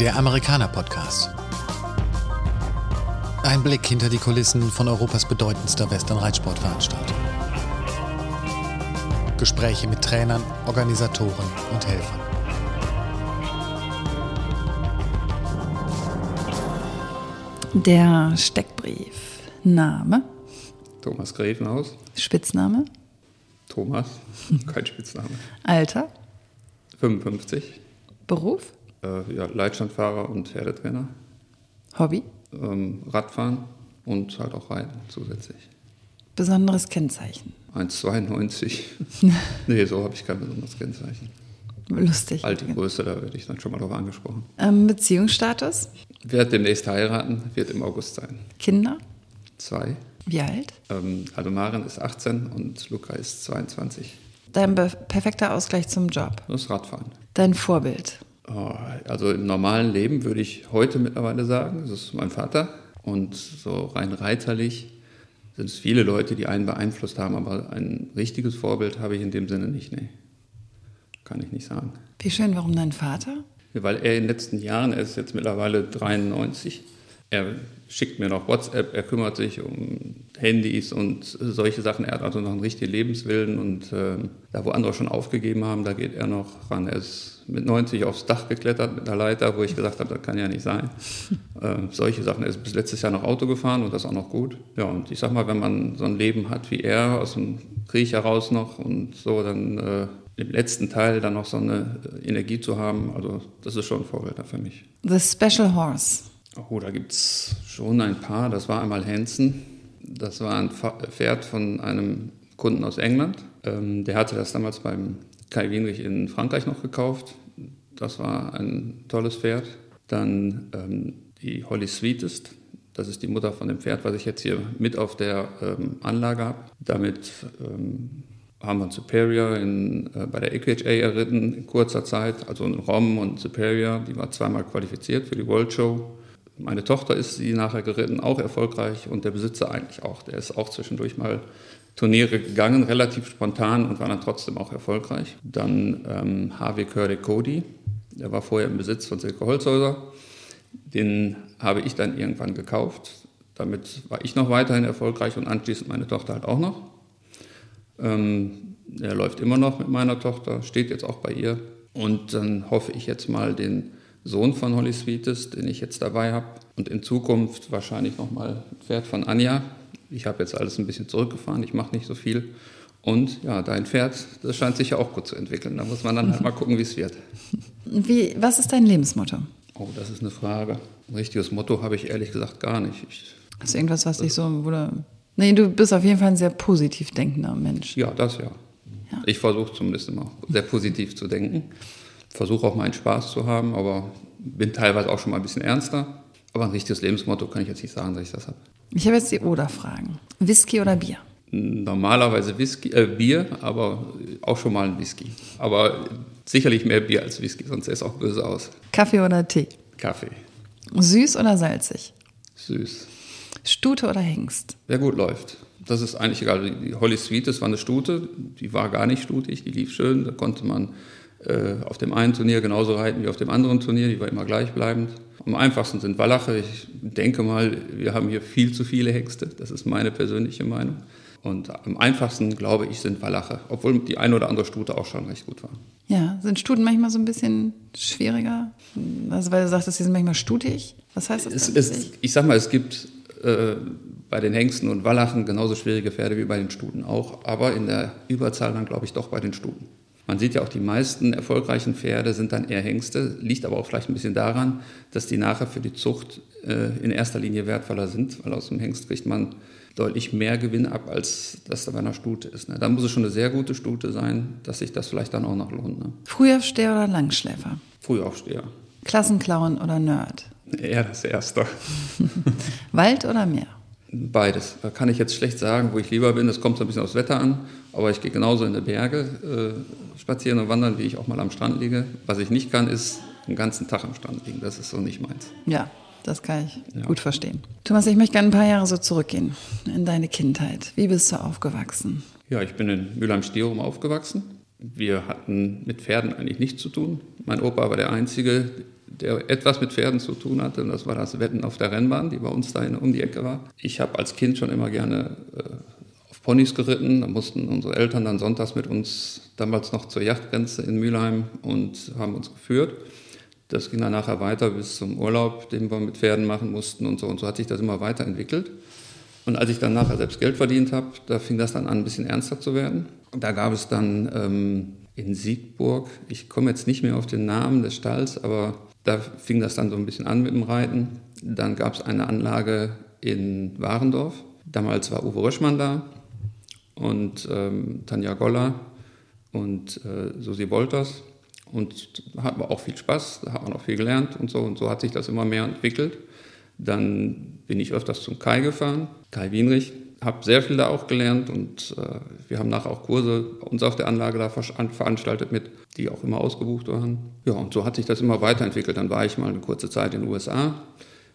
Der Amerikaner Podcast. Ein Blick hinter die Kulissen von Europas bedeutendster Western-Reitsportveranstaltung. Gespräche mit Trainern, Organisatoren und Helfern. Der Steckbrief. Name, Thomas Grevenhaus. Spitzname, Thomas, kein Spitzname. Alter, 55. Beruf, Äh, ja, Leitstandfahrer und Pferdetrainer. Hobby, Ähm, Radfahren und halt auch Reiten zusätzlich. besonderes Kennzeichen. 1,92. nee, so habe ich kein besonderes Kennzeichen. Lustig. Alte Größe, da werde ich dann schon mal drauf angesprochen. Ähm, Beziehungsstatus, Werde demnächst heiraten, wird im August sein. Kinder, Zwei. wie alt? Ähm, also Maren ist 18 und Luca ist 22. Dein perfekter Ausgleich zum Job. Das Radfahren. Dein Vorbild. Oh, Also im normalen Leben würde ich heute mittlerweile sagen, das ist mein Vater. Und so rein reiterlich sind es viele Leute, die einen beeinflusst haben, aber ein richtiges Vorbild habe ich in dem Sinne nicht. Nee. Kann ich nicht sagen. Wie schön, warum dein Vater? Weil er in den letzten Jahren, er ist jetzt mittlerweile 93, er schickt mir noch WhatsApp, er kümmert sich um Handys und solche Sachen. Er hat also noch einen richtigen Lebenswillen und äh, da, wo andere schon aufgegeben haben, da geht er noch ran. Er ist mit 90 aufs Dach geklettert mit einer Leiter, wo ich gesagt habe, das kann ja nicht sein. äh, solche Sachen. Er ist bis letztes Jahr noch Auto gefahren und das auch noch gut. Ja, und ich sag mal, wenn man so ein Leben hat wie er, aus dem Krieg heraus noch und so, dann äh, im letzten Teil dann noch so eine Energie zu haben, also das ist schon ein Vorbild für mich. The Special Horse. Oh, da gibt es schon ein paar. Das war einmal Hansen. Das war ein Pferd von einem Kunden aus England. Ähm, der hatte das damals beim Kai Wienrich in Frankreich noch gekauft. Das war ein tolles Pferd. Dann ähm, die Holly Sweetest. Das ist die Mutter von dem Pferd, was ich jetzt hier mit auf der ähm, Anlage habe. Damit ähm, haben wir Superior in, äh, bei der AQHA erritten in kurzer Zeit, also ein Rom und Superior, die war zweimal qualifiziert für die World Show. Meine Tochter ist sie nachher geritten, auch erfolgreich und der Besitzer eigentlich auch. Der ist auch zwischendurch mal Turniere gegangen, relativ spontan und war dann trotzdem auch erfolgreich. Dann ähm, Harvey Curdy Cody, der war vorher im Besitz von Silke Holzhäuser. Den habe ich dann irgendwann gekauft. Damit war ich noch weiterhin erfolgreich und anschließend meine Tochter halt auch noch. Ähm, er läuft immer noch mit meiner Tochter, steht jetzt auch bei ihr. Und dann hoffe ich jetzt mal den Sohn von Holly Sweetest, den ich jetzt dabei habe. Und in Zukunft wahrscheinlich nochmal ein Pferd von Anja. Ich habe jetzt alles ein bisschen zurückgefahren, ich mache nicht so viel. Und ja, dein Pferd, das scheint sich ja auch gut zu entwickeln. Da muss man dann halt mal gucken, wie es wird. Wie, was ist dein Lebensmotto? Oh, das ist eine Frage. Ein richtiges Motto habe ich ehrlich gesagt gar nicht. Ich, Hast du irgendwas, was dich so, oder? Nee, du bist auf jeden Fall ein sehr positiv denkender Mensch. Ja, das ja. Ja. Ich versuche zumindest immer sehr positiv zu denken. Versuche auch meinen Spaß zu haben, aber bin teilweise auch schon mal ein bisschen ernster. Aber ein richtiges Lebensmotto kann ich jetzt nicht sagen, dass ich das habe. Ich habe jetzt die Oder-Fragen. Whisky oder Bier? Normalerweise Whisky, äh, Bier, aber auch schon mal ein Whisky. Aber sicherlich mehr Bier als Whisky, sonst sähe es auch böse aus. Kaffee oder Tee? Kaffee, Süß oder salzig? süß. Stute oder Hengst? Wer gut läuft. Das ist eigentlich egal. Die Holly Sweet, das war eine Stute, die war gar nicht stutig, die lief schön. Da konnte man auf dem einen Turnier genauso reiten wie auf dem anderen Turnier, die war immer gleichbleibend. Am einfachsten sind Wallache. Ich denke mal, wir haben hier viel zu viele Hengste. Das ist meine persönliche Meinung. Und am einfachsten, glaube ich, sind Wallache, obwohl die eine oder andere Stute auch schon recht gut war. Ja, sind Stuten manchmal so ein bisschen schwieriger? Also weil du sagtest, sie sind manchmal stutig. Was heißt das? Es, es, ich sag mal, es gibt äh, bei den Hengsten und Wallachen genauso schwierige Pferde wie bei den Stuten auch, aber in der Überzahl dann, glaube ich, doch bei den Stuten. Man sieht ja auch, die meisten erfolgreichen Pferde sind dann eher Hengste, liegt aber auch vielleicht ein bisschen daran, dass die nachher für die Zucht äh, in erster Linie wertvoller sind, weil aus dem Hengst kriegt man deutlich mehr Gewinn ab, als das da bei einer Stute ist. Ne? Dann muss es schon eine sehr gute Stute sein, dass sich das vielleicht dann auch noch lohnt. Ne? Frühaufsteher oder Langschläfer? Frühaufsteher. Klassenclown oder Nerd? Eher das Erste. Wald oder Meer? Beides. Da kann ich jetzt schlecht sagen, wo ich lieber bin. Das kommt so ein bisschen aufs Wetter an. Aber ich gehe genauso in die Berge äh, spazieren und wandern, wie ich auch mal am Strand liege. Was ich nicht kann, ist den ganzen Tag am Strand liegen. Das ist so nicht meins. Ja, das kann ich Ja. gut verstehen. Thomas, ich möchte gerne ein paar Jahre so zurückgehen in deine Kindheit. Wie bist du aufgewachsen? Ja, ich bin in Mülheim-Stierum aufgewachsen. Wir hatten mit Pferden eigentlich nichts zu tun. Mein Opa war der Einzige, der etwas mit Pferden zu tun hatte. Und das war das Wetten auf der Rennbahn, die bei uns da um die Ecke war. Ich habe als Kind schon immer gerne äh, auf Ponys geritten. Da mussten unsere Eltern dann sonntags mit uns damals noch zur Yachtgrenze in Mülheim und haben uns geführt. Das ging dann nachher weiter bis zum Urlaub, den wir mit Pferden machen mussten und so. Und so hat sich das immer weiterentwickelt. Und als ich dann nachher selbst Geld verdient habe, da fing das dann an, ein bisschen ernster zu werden. Da gab es dann ähm, in Siegburg, ich komme jetzt nicht mehr auf den Namen des Stalls, aber da fing das dann so ein bisschen an mit dem Reiten. Dann gab es eine Anlage in Warendorf. Damals war Uwe Röschmann da und ähm, Tanja Goller und äh, Susi Wolters. Und da hatten wir auch viel Spaß, da hat man auch viel gelernt und so. Und so hat sich das immer mehr entwickelt. Dann bin ich öfters zum Kai gefahren, Kai Wienrich, habe sehr viel da auch gelernt und äh, wir haben nachher auch Kurse bei uns auf der Anlage da veranstaltet mit, die auch immer ausgebucht waren. Ja, und so hat sich das immer weiterentwickelt. Dann war ich mal eine kurze Zeit in den USA,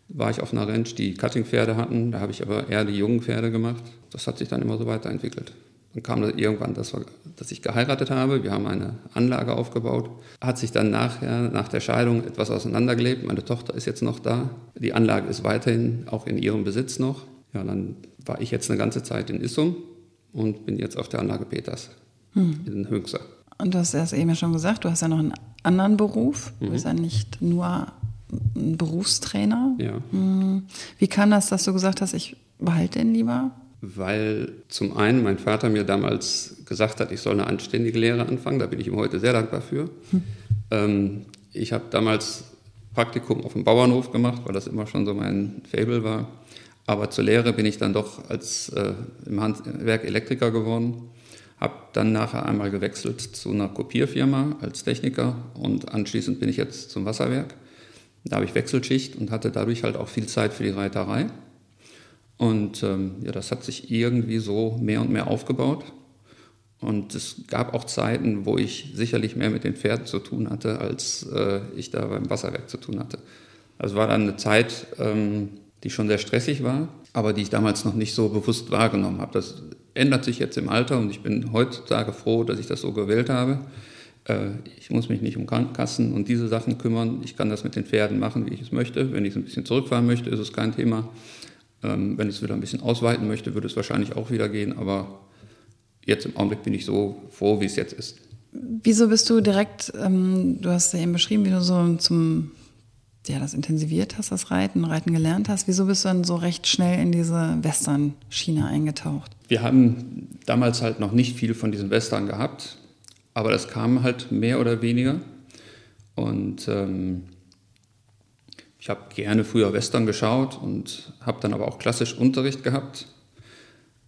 war ich auf einer Ranch, die Cutting-Pferde hatten, da habe ich aber eher die jungen Pferde gemacht. Das hat sich dann immer so weiterentwickelt. Dann kam das irgendwann, dass, wir, dass ich geheiratet habe. Wir haben eine Anlage aufgebaut. Hat sich dann nachher, nach der Scheidung etwas auseinandergelebt. Meine Tochter ist jetzt noch da. Die Anlage ist weiterhin auch in ihrem Besitz noch. Ja, dann war ich jetzt eine ganze Zeit in Issum und bin jetzt auf der Anlage Peters hm. in Höchster. Und du hast erst eben ja schon gesagt, du hast ja noch einen anderen Beruf. Du mhm. bist ja nicht nur ein Berufstrainer. Ja. Hm. Wie kann das, dass du gesagt hast, ich behalte ihn lieber? Weil zum einen mein Vater mir damals gesagt hat, ich soll eine anständige Lehre anfangen. Da bin ich ihm heute sehr dankbar für. Hm. Ähm, ich habe damals Praktikum auf dem Bauernhof gemacht, weil das immer schon so mein Fable war. Aber zur Lehre bin ich dann doch als äh, im Handwerk Elektriker geworden. Habe dann nachher einmal gewechselt zu einer Kopierfirma als Techniker und anschließend bin ich jetzt zum Wasserwerk. Da habe ich Wechselschicht und hatte dadurch halt auch viel Zeit für die Reiterei. Und ähm, ja, das hat sich irgendwie so mehr und mehr aufgebaut. Und es gab auch Zeiten, wo ich sicherlich mehr mit den Pferden zu tun hatte, als äh, ich da beim Wasserwerk zu tun hatte. Also war dann eine Zeit, ähm, die schon sehr stressig war, aber die ich damals noch nicht so bewusst wahrgenommen habe. Das ändert sich jetzt im Alter und ich bin heutzutage froh, dass ich das so gewählt habe. Äh, ich muss mich nicht um Krankenkassen und diese Sachen kümmern. Ich kann das mit den Pferden machen, wie ich es möchte. Wenn ich es ein bisschen zurückfahren möchte, ist es kein Thema. Ähm, wenn ich es wieder ein bisschen ausweiten möchte, würde es wahrscheinlich auch wieder gehen. Aber jetzt im Augenblick bin ich so froh, wie es jetzt ist. Wieso bist du direkt, ähm, du hast ja eben beschrieben, wie du so zum ja, das intensiviert hast, das Reiten, Reiten gelernt hast. Wieso bist du dann so recht schnell in diese Western-Schiene eingetaucht? Wir haben damals halt noch nicht viel von diesen Western gehabt, aber das kam halt mehr oder weniger. Und ähm, ich habe gerne früher Western geschaut und habe dann aber auch klassisch Unterricht gehabt.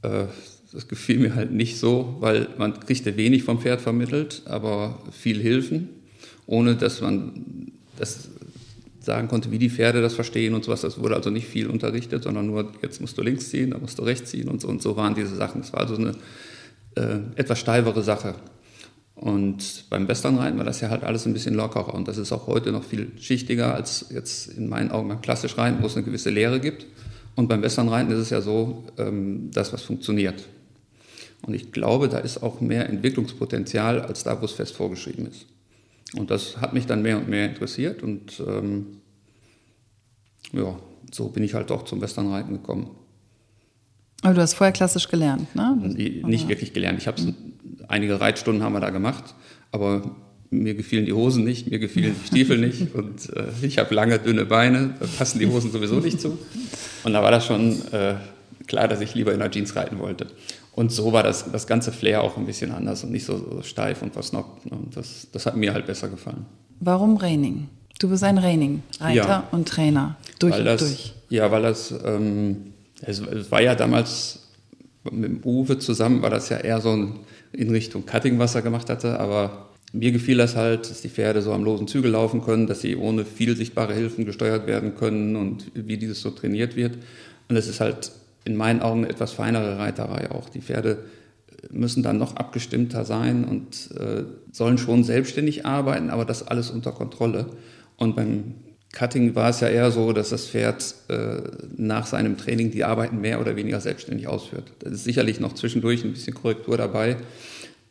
Äh, das gefiel mir halt nicht so, weil man kriegte wenig vom Pferd vermittelt, aber viel Hilfen, ohne dass man das sagen konnte, wie die Pferde das verstehen und sowas. Das wurde also nicht viel unterrichtet, sondern nur, jetzt musst du links ziehen, dann musst du rechts ziehen und so und so waren diese Sachen. Es war also eine äh, etwas steifere Sache. Und beim Westernreiten war das ja halt alles ein bisschen lockerer und das ist auch heute noch viel schichtiger als jetzt in meinen Augen beim klassisch Reiten, wo es eine gewisse Lehre gibt. Und beim Westernreiten ist es ja so, ähm, dass was funktioniert. Und ich glaube, da ist auch mehr Entwicklungspotenzial als da, wo es fest vorgeschrieben ist. Und das hat mich dann mehr und mehr interessiert und ähm, ja, so bin ich halt auch zum Westernreiten gekommen. Aber du hast vorher klassisch gelernt, ne? Nicht wirklich gelernt. Ich habe einige Reitstunden haben wir da gemacht, aber mir gefielen die Hosen nicht, mir gefielen die Stiefel nicht und äh, ich habe lange, dünne Beine, da passen die Hosen sowieso nicht zu. Und da war das schon äh, klar, dass ich lieber in der Jeans reiten wollte. Und so war das, das ganze Flair auch ein bisschen anders und nicht so, so steif und versnockt. Und das, das hat mir halt besser gefallen. Warum Reining? Du bist ein Reining-Reiter ja, und Trainer. Durch und das, durch. Ja, weil das, ähm, es, es, war ja damals mit Uwe zusammen, war das ja eher so ein, in Richtung Cutting, was er gemacht hatte. Aber mir gefiel das halt, dass die Pferde so am losen Zügel laufen können, dass sie ohne viel sichtbare Hilfen gesteuert werden können und wie dieses so trainiert wird. Und es ist halt in meinen Augen eine etwas feinere Reiterei auch. Die Pferde müssen dann noch abgestimmter sein und äh, sollen schon selbstständig arbeiten, aber das alles unter Kontrolle. Und beim Cutting war es ja eher so, dass das Pferd äh, nach seinem Training die Arbeiten mehr oder weniger selbstständig ausführt. Da ist sicherlich noch zwischendurch ein bisschen Korrektur dabei,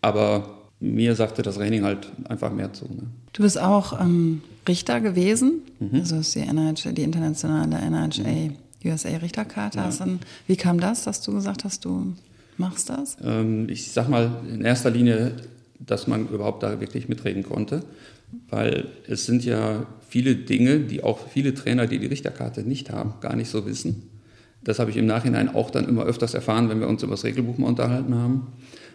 aber mir sagte das Training halt einfach mehr zu. Ne? Du bist auch ähm, Richter gewesen, mhm. also ist die, NHA, die internationale NHA. USA Richterkarte. Ja. wie kam das, dass du gesagt hast, du machst das? Ähm, ich sag mal in erster Linie, dass man überhaupt da wirklich mitreden konnte, weil es sind ja viele Dinge, die auch viele Trainer, die die Richterkarte nicht haben, gar nicht so wissen. Das habe ich im Nachhinein auch dann immer öfters erfahren, wenn wir uns über das Regelbuch mal unterhalten haben.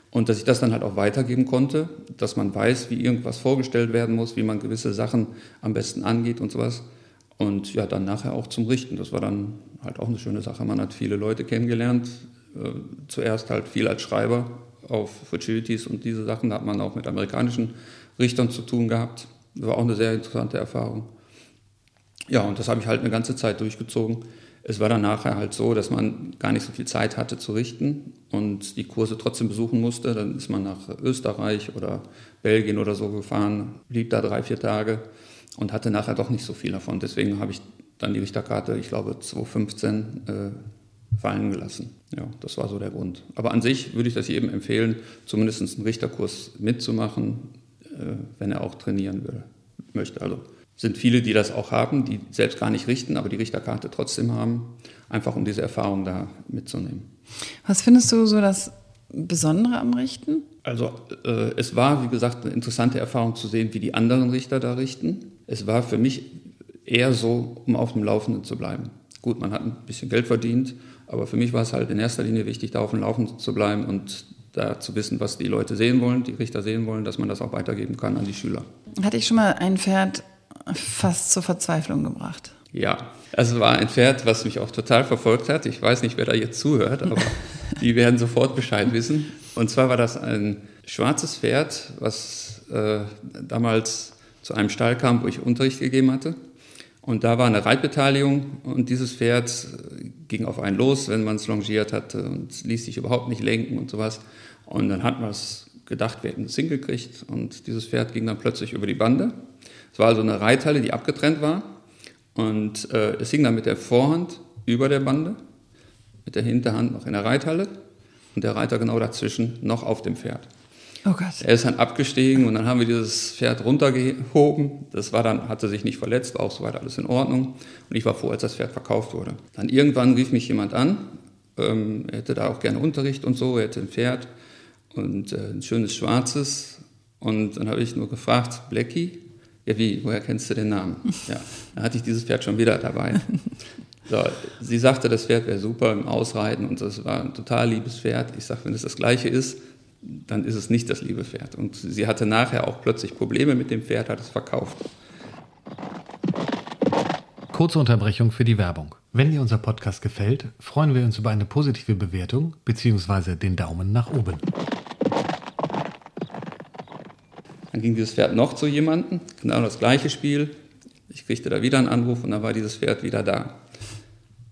Und dass ich das dann halt auch weitergeben konnte, dass man weiß, wie irgendwas vorgestellt werden muss, wie man gewisse Sachen am besten angeht und sowas. Und ja, dann nachher auch zum Richten. Das war dann halt auch eine schöne Sache. Man hat viele Leute kennengelernt. Äh, zuerst halt viel als Schreiber auf Futilities und diese Sachen. Da hat man auch mit amerikanischen Richtern zu tun gehabt. Das war auch eine sehr interessante Erfahrung. Ja, und das habe ich halt eine ganze Zeit durchgezogen. Es war dann nachher halt so, dass man gar nicht so viel Zeit hatte zu richten und die Kurse trotzdem besuchen musste. Dann ist man nach Österreich oder Belgien oder so gefahren, blieb da drei, vier Tage und hatte nachher doch nicht so viel davon. Deswegen habe ich dann die Richterkarte, ich glaube 2015, äh, fallen gelassen. Ja, das war so der Grund. Aber an sich würde ich das jedem empfehlen, zumindest einen Richterkurs mitzumachen, wenn er auch trainieren will, möchte. Also sind viele, die das auch haben, die selbst gar nicht richten, aber die Richterkarte trotzdem haben, einfach um diese Erfahrung da mitzunehmen. Was findest du so das Besondere am Richten? Also äh, es war, wie gesagt, eine interessante Erfahrung zu sehen, wie die anderen Richter da richten. Es war für mich eher so, um auf dem Laufenden zu bleiben. Gut, man hat ein bisschen Geld verdient, aber für mich war es halt in erster Linie wichtig, da auf dem Laufenden zu bleiben und da zu wissen, was die Leute sehen wollen, die Richter sehen wollen, dass man das auch weitergeben kann an die Schüler. Hatte ich schon mal ein Pferd fast zur Verzweiflung gebracht. Ja, also war ein Pferd, was mich auch total verfolgt hat. Ich weiß nicht, wer da jetzt zuhört, aber die werden sofort Bescheid wissen. Und zwar war das ein schwarzes Pferd, was äh, damals zu einem Stall kam, wo ich Unterricht gegeben hatte. Und da war eine Reitbeteiligung und dieses Pferd ging auf einen los, wenn man es longiert hatte und ließ sich überhaupt nicht lenken und sowas. Und dann hat man es gedacht, wir hätten es hingekriegt und dieses Pferd ging dann plötzlich über die Bande es war also eine Reithalle, die abgetrennt war. Und äh, es hing dann mit der Vorhand über der Bande, mit der Hinterhand noch in der Reithalle und der Reiter genau dazwischen noch auf dem Pferd. Oh Gott. Er ist dann abgestiegen und dann haben wir dieses Pferd runtergehoben. Das war dann, hatte sich nicht verletzt, war auch soweit alles in Ordnung. Und ich war froh, als das Pferd verkauft wurde. Dann irgendwann rief mich jemand an. Ähm, er hätte da auch gerne Unterricht und so. Er hätte ein Pferd und äh, ein schönes schwarzes. Und dann habe ich nur gefragt, Blackie, ja, wie, woher kennst du den Namen? Ja, dann hatte ich dieses Pferd schon wieder dabei. So, sie sagte, das Pferd wäre super im Ausreiten und das war ein total liebes Pferd. Ich sage, wenn es das gleiche ist, dann ist es nicht das liebe Pferd. Und sie hatte nachher auch plötzlich Probleme mit dem Pferd, hat es verkauft. Kurze Unterbrechung für die Werbung. Wenn dir unser Podcast gefällt, freuen wir uns über eine positive Bewertung bzw. den Daumen nach oben. Dann ging dieses Pferd noch zu jemandem, genau das gleiche Spiel. Ich kriegte da wieder einen Anruf und dann war dieses Pferd wieder da.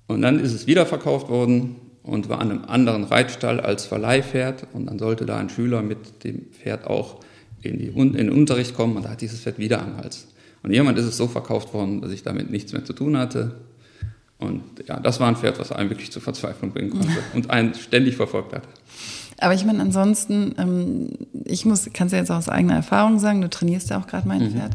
Und dann ist es wieder verkauft worden und war an einem anderen Reitstall als Verleihpferd. Und dann sollte da ein Schüler mit dem Pferd auch in, die, in den Unterricht kommen und da hat dieses Pferd wieder am Hals. Und jemand ist es so verkauft worden, dass ich damit nichts mehr zu tun hatte. Und ja, das war ein Pferd, was einen wirklich zur Verzweiflung bringen konnte und einen ständig verfolgt hat. Aber ich meine, ansonsten, ähm, ich muss, kannst ja jetzt auch aus eigener Erfahrung sagen, du trainierst ja auch gerade mein mhm. Pferd.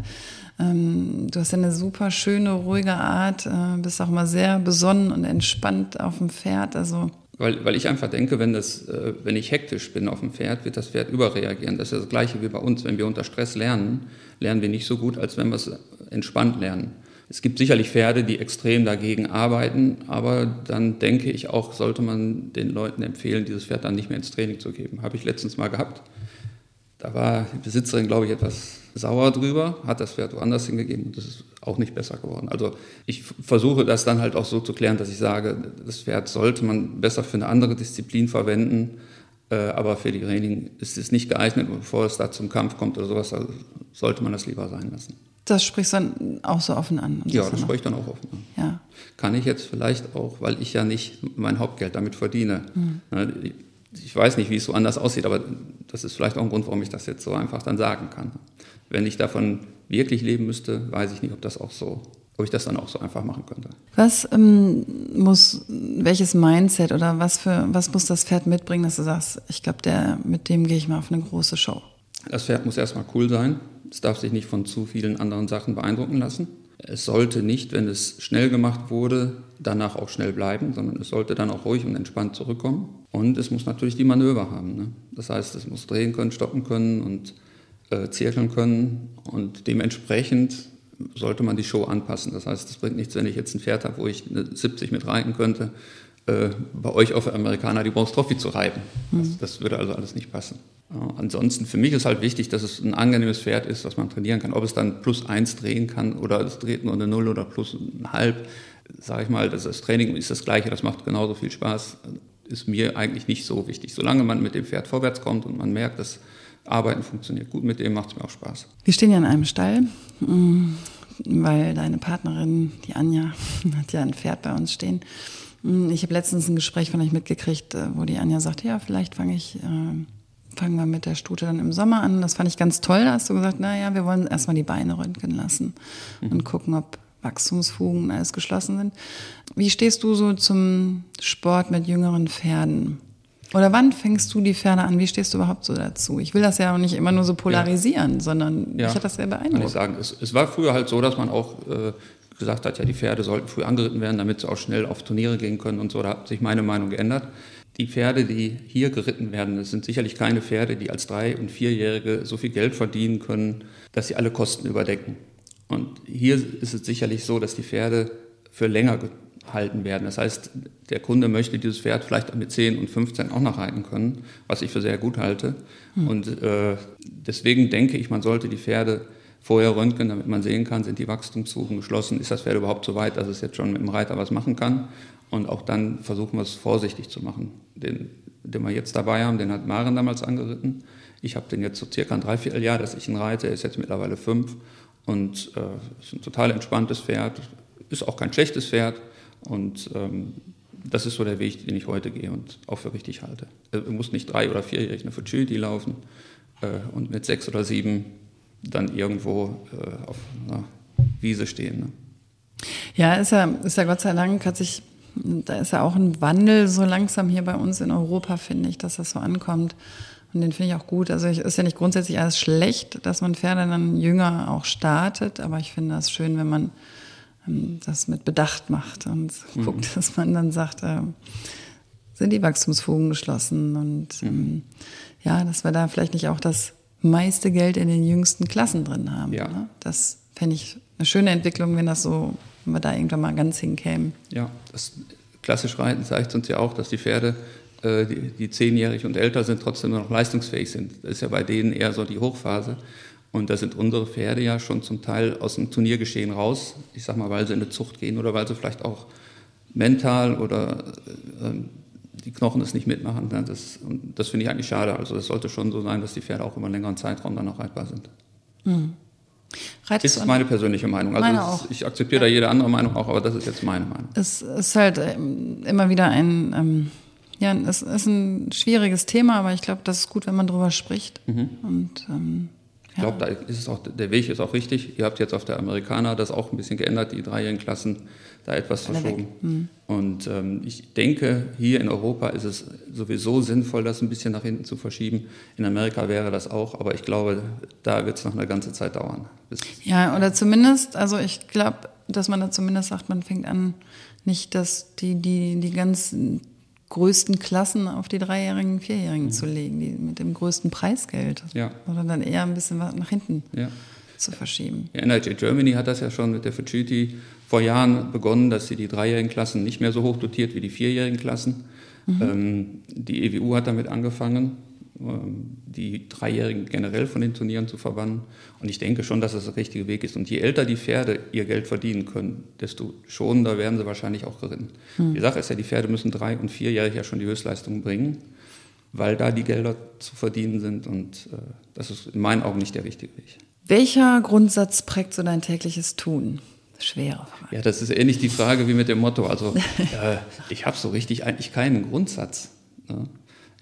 Ähm, du hast ja eine super schöne, ruhige Art, äh, bist auch immer sehr besonnen und entspannt auf dem Pferd. Also weil, weil ich einfach denke, wenn, das, äh, wenn ich hektisch bin auf dem Pferd, wird das Pferd überreagieren. Das ist das Gleiche wie bei uns. Wenn wir unter Stress lernen, lernen wir nicht so gut, als wenn wir es entspannt lernen. Es gibt sicherlich Pferde, die extrem dagegen arbeiten, aber dann denke ich auch, sollte man den Leuten empfehlen, dieses Pferd dann nicht mehr ins Training zu geben. Habe ich letztens mal gehabt. Da war die Besitzerin, glaube ich, etwas sauer drüber, hat das Pferd woanders hingegeben und das ist auch nicht besser geworden. Also ich versuche das dann halt auch so zu klären, dass ich sage, das Pferd sollte man besser für eine andere Disziplin verwenden, äh, aber für die Training ist es nicht geeignet, bevor es da zum Kampf kommt oder sowas, also sollte man das lieber sein lassen. Das sprichst du dann auch so offen an? Ja, das spreche ich dann auch offen an. Ja. Kann ich jetzt vielleicht auch, weil ich ja nicht mein Hauptgeld damit verdiene. Mhm. Ich weiß nicht, wie es so anders aussieht, aber das ist vielleicht auch ein Grund, warum ich das jetzt so einfach dann sagen kann. Wenn ich davon wirklich leben müsste, weiß ich nicht, ob das auch so, ob ich das dann auch so einfach machen könnte. Was ähm, muss, welches Mindset oder was für, was muss das Pferd mitbringen, dass du sagst, ich glaube, der, mit dem gehe ich mal auf eine große Show? Das Pferd muss erstmal cool sein. Es darf sich nicht von zu vielen anderen Sachen beeindrucken lassen. Es sollte nicht, wenn es schnell gemacht wurde, danach auch schnell bleiben, sondern es sollte dann auch ruhig und entspannt zurückkommen. Und es muss natürlich die Manöver haben. Ne? Das heißt, es muss drehen können, stoppen können und äh, zirkeln können. Und dementsprechend sollte man die Show anpassen. Das heißt, es bringt nichts, wenn ich jetzt ein Pferd habe, wo ich eine 70 mit reiten könnte, äh, bei euch auf Amerikaner die Bronze Trophy zu reiten. Das, mhm. das würde also alles nicht passen. Ansonsten, für mich ist halt wichtig, dass es ein angenehmes Pferd ist, was man trainieren kann. Ob es dann plus eins drehen kann oder es dreht nur eine Null oder plus ein Halb, sage ich mal, das, das Training ist das Gleiche, das macht genauso viel Spaß, ist mir eigentlich nicht so wichtig. Solange man mit dem Pferd vorwärts kommt und man merkt, dass Arbeiten funktioniert gut mit dem, macht es mir auch Spaß. Wir stehen ja in einem Stall, mm, weil deine Partnerin, die Anja, hat ja ein Pferd bei uns stehen. Mm, ich habe letztens ein Gespräch von euch mitgekriegt, äh, wo die Anja sagte, ja, vielleicht fange ich äh, fangen wir mit der Stute dann im Sommer an. Das fand ich ganz toll. Da hast du gesagt, naja, wir wollen erstmal die Beine röntgen lassen mhm. und gucken, ob Wachstumsfugen und alles geschlossen sind. Wie stehst du so zum Sport mit jüngeren Pferden? Oder wann fängst du die Pferde an? Wie stehst du überhaupt so dazu? Ich will das ja auch nicht immer nur so polarisieren, ja. sondern ja. mich hat das sehr beeindruckt. Kann ich sagen. Es, es, war früher halt so, dass man auch äh, gesagt hat, ja, die Pferde sollten früh angeritten werden, damit sie auch schnell auf Turniere gehen können und so. Da hat sich meine Meinung geändert. Die Pferde, die hier geritten werden, das sind sicherlich keine Pferde, die als Drei- und Vierjährige so viel Geld verdienen können, dass sie alle Kosten überdecken. Und hier ist es sicherlich so, dass die Pferde für länger gehalten werden. Das heißt, der Kunde möchte dieses Pferd vielleicht mit 10 und 15 auch noch reiten können, was ich für sehr gut halte. Hm. Und äh, deswegen denke ich, man sollte die Pferde vorher röntgen, damit man sehen kann, sind die Wachstumssuchen geschlossen, ist das Pferd überhaupt so weit, dass es jetzt schon mit dem Reiter was machen kann. Und auch dann versuchen wir es vorsichtig zu machen. Den, den wir jetzt dabei haben, den hat Maren damals angeritten. Ich habe den jetzt so circa ein Dreivierteljahr, dass ich ihn reite. Er ist jetzt mittlerweile fünf und äh, ist ein total entspanntes Pferd. Ist auch kein schlechtes Pferd. Und ähm, das ist so der Weg, den ich heute gehe und auch für richtig halte. Er muss nicht drei- oder vierjährig eine Futurity laufen äh, und mit sechs oder sieben dann irgendwo äh, auf einer Wiese stehen. Ne? Ja, ist ja, ist ja Gott sei Dank, hat sich da ist ja auch ein Wandel so langsam hier bei uns in Europa, finde ich, dass das so ankommt. Und den finde ich auch gut. Also es ist ja nicht grundsätzlich alles schlecht, dass man Pferde dann jünger auch startet, aber ich finde das schön, wenn man ähm, das mit Bedacht macht und mhm. guckt, dass man dann sagt, äh, sind die Wachstumsfugen geschlossen und mhm. ähm, ja, dass wir da vielleicht nicht auch das meiste Geld in den jüngsten Klassen drin haben. Ja. Ne? Das fände ich eine schöne Entwicklung, wenn das so wenn wir da irgendwann mal ganz hinkämen. Ja, das klassisch Reiten zeigt uns ja auch, dass die Pferde, äh, die, die zehnjährig und älter sind, trotzdem noch leistungsfähig sind. Das ist ja bei denen eher so die Hochphase. Und da sind unsere Pferde ja schon zum Teil aus dem Turniergeschehen raus. Ich sag mal, weil sie in eine Zucht gehen oder weil sie vielleicht auch mental oder äh, die Knochen es nicht mitmachen. Das, und das finde ich eigentlich schade. Also es sollte schon so sein, dass die Pferde auch über einen längeren Zeitraum dann noch reitbar sind. Mhm. Reitest ist meine persönliche Meinung. Also auch. ich akzeptiere ja. da jede andere Meinung auch, aber das ist jetzt meine Meinung. Es ist halt ähm, immer wieder ein, ähm, ja, es ist ein schwieriges Thema, aber ich glaube, das ist gut, wenn man darüber spricht. Mhm. Und ähm, ich glaube, da ist es auch, der Weg ist auch richtig. Ihr habt jetzt auf der Amerikaner das auch ein bisschen geändert, die dreijährigen Klassen da etwas verschoben. Mhm. Und ähm, ich denke, hier in Europa ist es sowieso sinnvoll, das ein bisschen nach hinten zu verschieben. In Amerika wäre das auch, aber ich glaube, da wird es noch eine ganze Zeit dauern. ja, oder zumindest, also ich glaube, dass man da zumindest sagt, man fängt an, nicht, dass die, die, die ganz größten Klassen auf die Dreijährigen, Vierjährigen mhm. zu legen, die mit dem größten Preisgeld. Ja. Oder dann eher ein bisschen nach hinten ja. Zu verschieben. Ja, NRJ Germany hat das ja schon mit der Fuciti vor Jahren begonnen, dass sie die dreijährigen Klassen nicht mehr so hoch dotiert wie die vierjährigen Klassen. Mhm. Ähm, die EWU hat damit angefangen, ähm, die Dreijährigen generell von den Turnieren zu verbannen. Und ich denke schon, dass das der richtige Weg ist. Und je älter die Pferde ihr Geld verdienen können, desto schonender werden sie wahrscheinlich auch geritten. Mhm. Die Sache ist ja, die Pferde müssen drei- und vierjährig ja schon die Höchstleistung bringen, weil da die Gelder zu verdienen sind. Und äh, das ist in meinen Augen nicht der richtige Weg. Welcher Grundsatz prägt so dein tägliches Tun? Schwere Frage. Ja, das ist ähnlich die Frage wie mit dem Motto. Also äh, ich habe so richtig eigentlich keinen Grundsatz. Ne?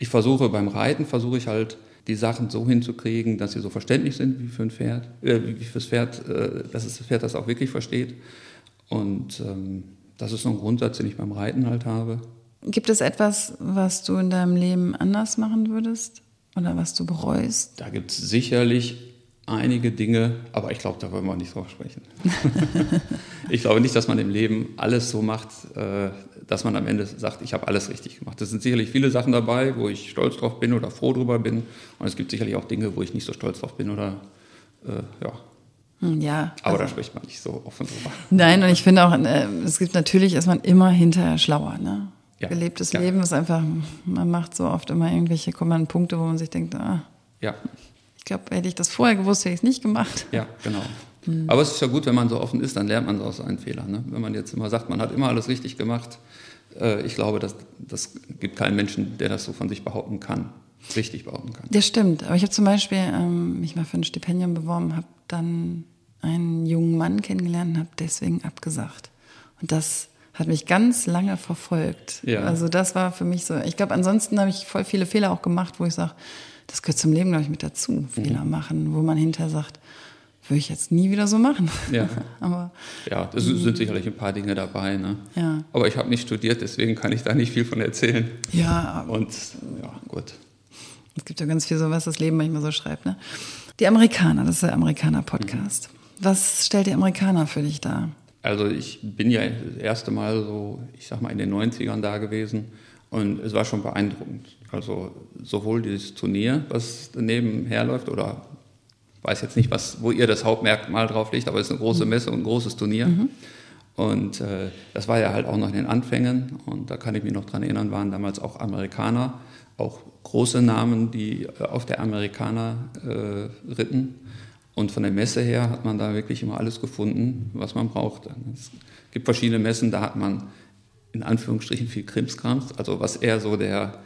Ich versuche beim Reiten, versuche ich halt die Sachen so hinzukriegen, dass sie so verständlich sind wie für ein Pferd, äh, wie fürs Pferd, äh, dass das Pferd das auch wirklich versteht. Und ähm, das ist so ein Grundsatz, den ich beim Reiten halt habe. Gibt es etwas, was du in deinem Leben anders machen würdest? Oder was du bereust? Da gibt es sicherlich einige Dinge, aber ich glaube, da wollen wir nicht drauf sprechen. ich glaube nicht, dass man im Leben alles so macht, äh, dass man am Ende sagt, ich habe alles richtig gemacht. Es sind sicherlich viele Sachen dabei, wo ich stolz drauf bin oder froh drüber bin. Und es gibt sicherlich auch Dinge, wo ich nicht so stolz drauf bin oder äh, ja. Hm, ja. Aber also, da spricht man nicht so offen drüber. Nein, und ich finde auch, äh, es gibt natürlich, ist man immer hinterher schlauer. Ne? Ja. Gelebtes ja. Leben ist einfach, man macht so oft immer irgendwelche kommen Punkte, wo man sich denkt, ah, ja. Ich glaube, hätte ich das vorher gewusst, hätte ich es nicht gemacht. Ja, genau. Mhm. Aber es ist ja gut, wenn man so offen ist, dann lernt man so aus seinen Fehlern. Ne? Wenn man jetzt immer sagt, man hat immer alles richtig gemacht, äh, ich glaube, das, das gibt keinen Menschen, der das so von sich behaupten kann, richtig behaupten kann. Das stimmt. Aber ich habe zum Beispiel ähm, mich mal für ein Stipendium beworben, habe dann einen jungen Mann kennengelernt und habe deswegen abgesagt. Und das hat mich ganz lange verfolgt. Ja. Also das war für mich so, ich glaube, ansonsten habe ich voll viele Fehler auch gemacht, wo ich sage, das gehört zum Leben, glaube ich, mit dazu, mhm. Fehler machen, wo man hinterher sagt, würde ich jetzt nie wieder so machen. Ja, aber, ja das sind sicherlich ein paar Dinge dabei. Ne? Ja. Aber ich habe nicht studiert, deswegen kann ich da nicht viel von erzählen. Ja. Und ja, gut. Es gibt ja ganz viel so, was das Leben manchmal so schreibt. Ne? Die Amerikaner, das ist der Amerikaner-Podcast. Mhm. Was stellt die Amerikaner für dich dar? Also ich bin ja das erste Mal so, ich sag mal, in den 90ern da gewesen und es war schon beeindruckend. Also sowohl dieses Turnier, was daneben herläuft, oder weiß jetzt nicht, was, wo ihr das Hauptmerkmal drauf liegt, aber es ist eine große mhm. Messe und ein großes Turnier. Mhm. Und äh, das war ja halt auch noch in den Anfängen und da kann ich mich noch dran erinnern, waren damals auch Amerikaner, auch große Namen, die äh, auf der Amerikaner äh, ritten. Und von der Messe her hat man da wirklich immer alles gefunden, was man braucht. Es gibt verschiedene Messen, da hat man in Anführungsstrichen viel Krimskrams, also was eher so der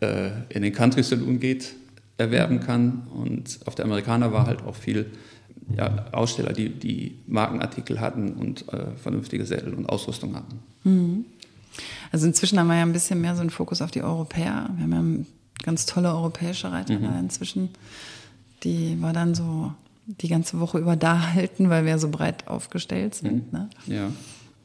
äh, in den Country Saloon geht, erwerben kann. Und auf der Amerikaner war halt auch viel ja, Aussteller, die, die Markenartikel hatten und äh, vernünftige Sättel und Ausrüstung hatten. Mhm. Also inzwischen haben wir ja ein bisschen mehr so einen Fokus auf die Europäer. Wir haben ja ganz tolle europäische Reiter mhm. da inzwischen. Die war dann so die ganze Woche über da halten, weil wir so breit aufgestellt sind. Mhm. Ne? Ja.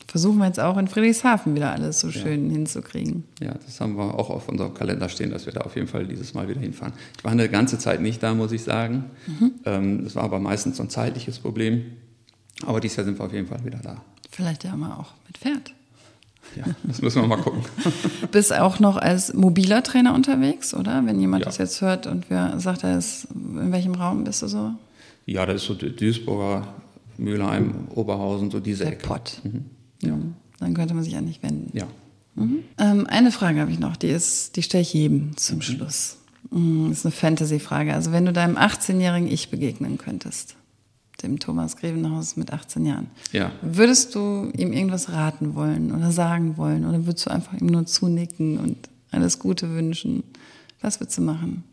Versuchen wir jetzt auch in Friedrichshafen wieder alles so schön ja. hinzukriegen. Ja, das haben wir auch auf unserem Kalender stehen, dass wir da auf jeden Fall dieses Mal wieder hinfahren. Ich war eine ganze Zeit nicht da, muss ich sagen. Mhm. Ähm, das war aber meistens so ein zeitliches Problem. Aber dieses Jahr sind wir auf jeden Fall wieder da. Vielleicht ja mal auch mit Pferd. Ja, das müssen wir mal gucken. Bist auch noch als mobiler Trainer unterwegs, oder? Wenn jemand ja. das jetzt hört und wir sagt, er ist, in welchem Raum bist du so? Ja, das ist so Duisburger, Mülheim, Oberhausen, so diese Der Ecke. Pott. Mhm. Ja. Dann könnte man sich an dich wenden. Ja. Mhm. Ähm, eine Frage habe ich noch, die ist, die stelle ich jedem zum mhm. Schluss. Mhm, das ist eine Fantasy-Frage. Also wenn du deinem 18-jährigen Ich begegnen könntest, dem Thomas Grevenhaus mit 18 Jahren, ja. würdest du ihm irgendwas raten wollen oder sagen wollen oder würdest du einfach ihm nur zunicken und alles Gute wünschen? Was würdest du machen?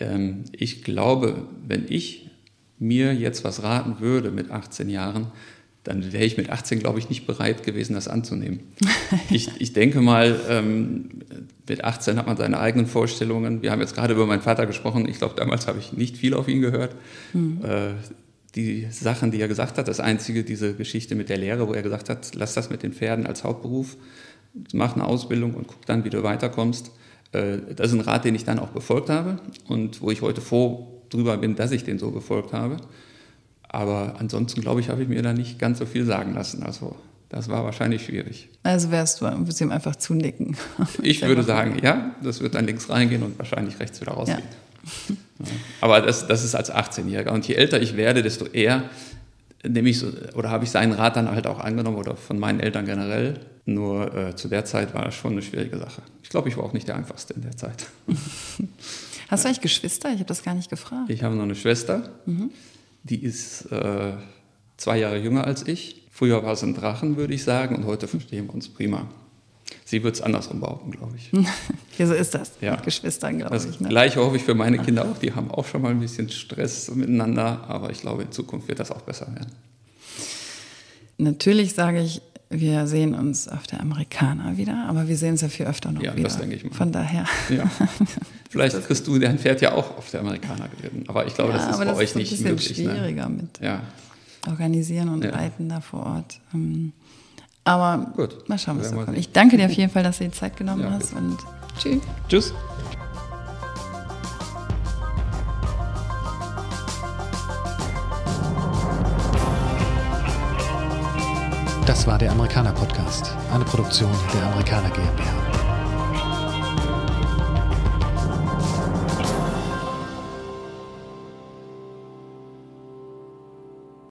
Ähm, ich glaube, wenn ich mir jetzt was raten würde mit 18 Jahren, dann wäre ich mit 18, glaube ich, nicht bereit gewesen, das anzunehmen. ich, ich denke mal, ähm, mit 18 hat man seine eigenen Vorstellungen. Wir haben jetzt gerade über meinen Vater gesprochen. Ich glaube, damals habe ich nicht viel auf ihn gehört. Mhm. Äh, die Sachen, die er gesagt hat, das Einzige, diese Geschichte mit der Lehre, wo er gesagt hat, lass das mit den Pferden als Hauptberuf, mach eine Ausbildung und guck dann, wie du weiterkommst. Äh, das ist ein Rat, den ich dann auch befolgt habe und wo ich heute froh drüber bin, dass ich den so befolgt habe. Aber ansonsten, glaube ich, habe ich mir da nicht ganz so viel sagen lassen. Also das war wahrscheinlich schwierig. Also wärst du, würdest ihm einfach zunicken? Ich würde sagen, ja, das wird dann links reingehen und wahrscheinlich rechts wieder rausgehen. Ja. Aber das, das ist als 18-Jähriger. Und je älter ich werde, desto eher nehme ich so, oder habe ich seinen Rat dann halt auch angenommen oder von meinen Eltern generell. Nur äh, zu der Zeit war das schon eine schwierige Sache. Ich glaube, ich war auch nicht der Einfachste in der Zeit. Hast du eigentlich Geschwister? Ich habe das gar nicht gefragt. Ich habe noch eine Schwester. Mhm. Die ist äh, zwei Jahre jünger als ich. Früher war es ein Drachen, würde ich sagen, und heute verstehen wir uns prima. Sie wird es andersrum behaupten, glaube ich. ja, so ist das ja. mit Geschwistern, glaube ich. Ne? Gleiche hoffe ich für meine Kinder auch. Die haben auch schon mal ein bisschen Stress miteinander, aber ich glaube, in Zukunft wird das auch besser werden. Natürlich sage ich, wir sehen uns auf der Amerikaner wieder, aber wir sehen uns ja viel öfter noch ja, wieder. Ja, das denke ich mal. Von daher. Ja. Vielleicht kriegst du dein Pferd ja auch auf der Amerikaner geritten. Aber ich glaube, ja, das ist bei das euch ist nicht möglich. Das ist ein bisschen schwieriger ne? mit ja. Organisieren und ja. Reiten da vor Ort. Ähm, aber Gut. mal schauen, was da kommt. Ich danke dir auf jeden Fall, dass du dir Zeit genommen ja, hast. Und tschüss. Tschüss. Das war der Amerikaner Podcast, eine Produktion der Amerikaner GmbH.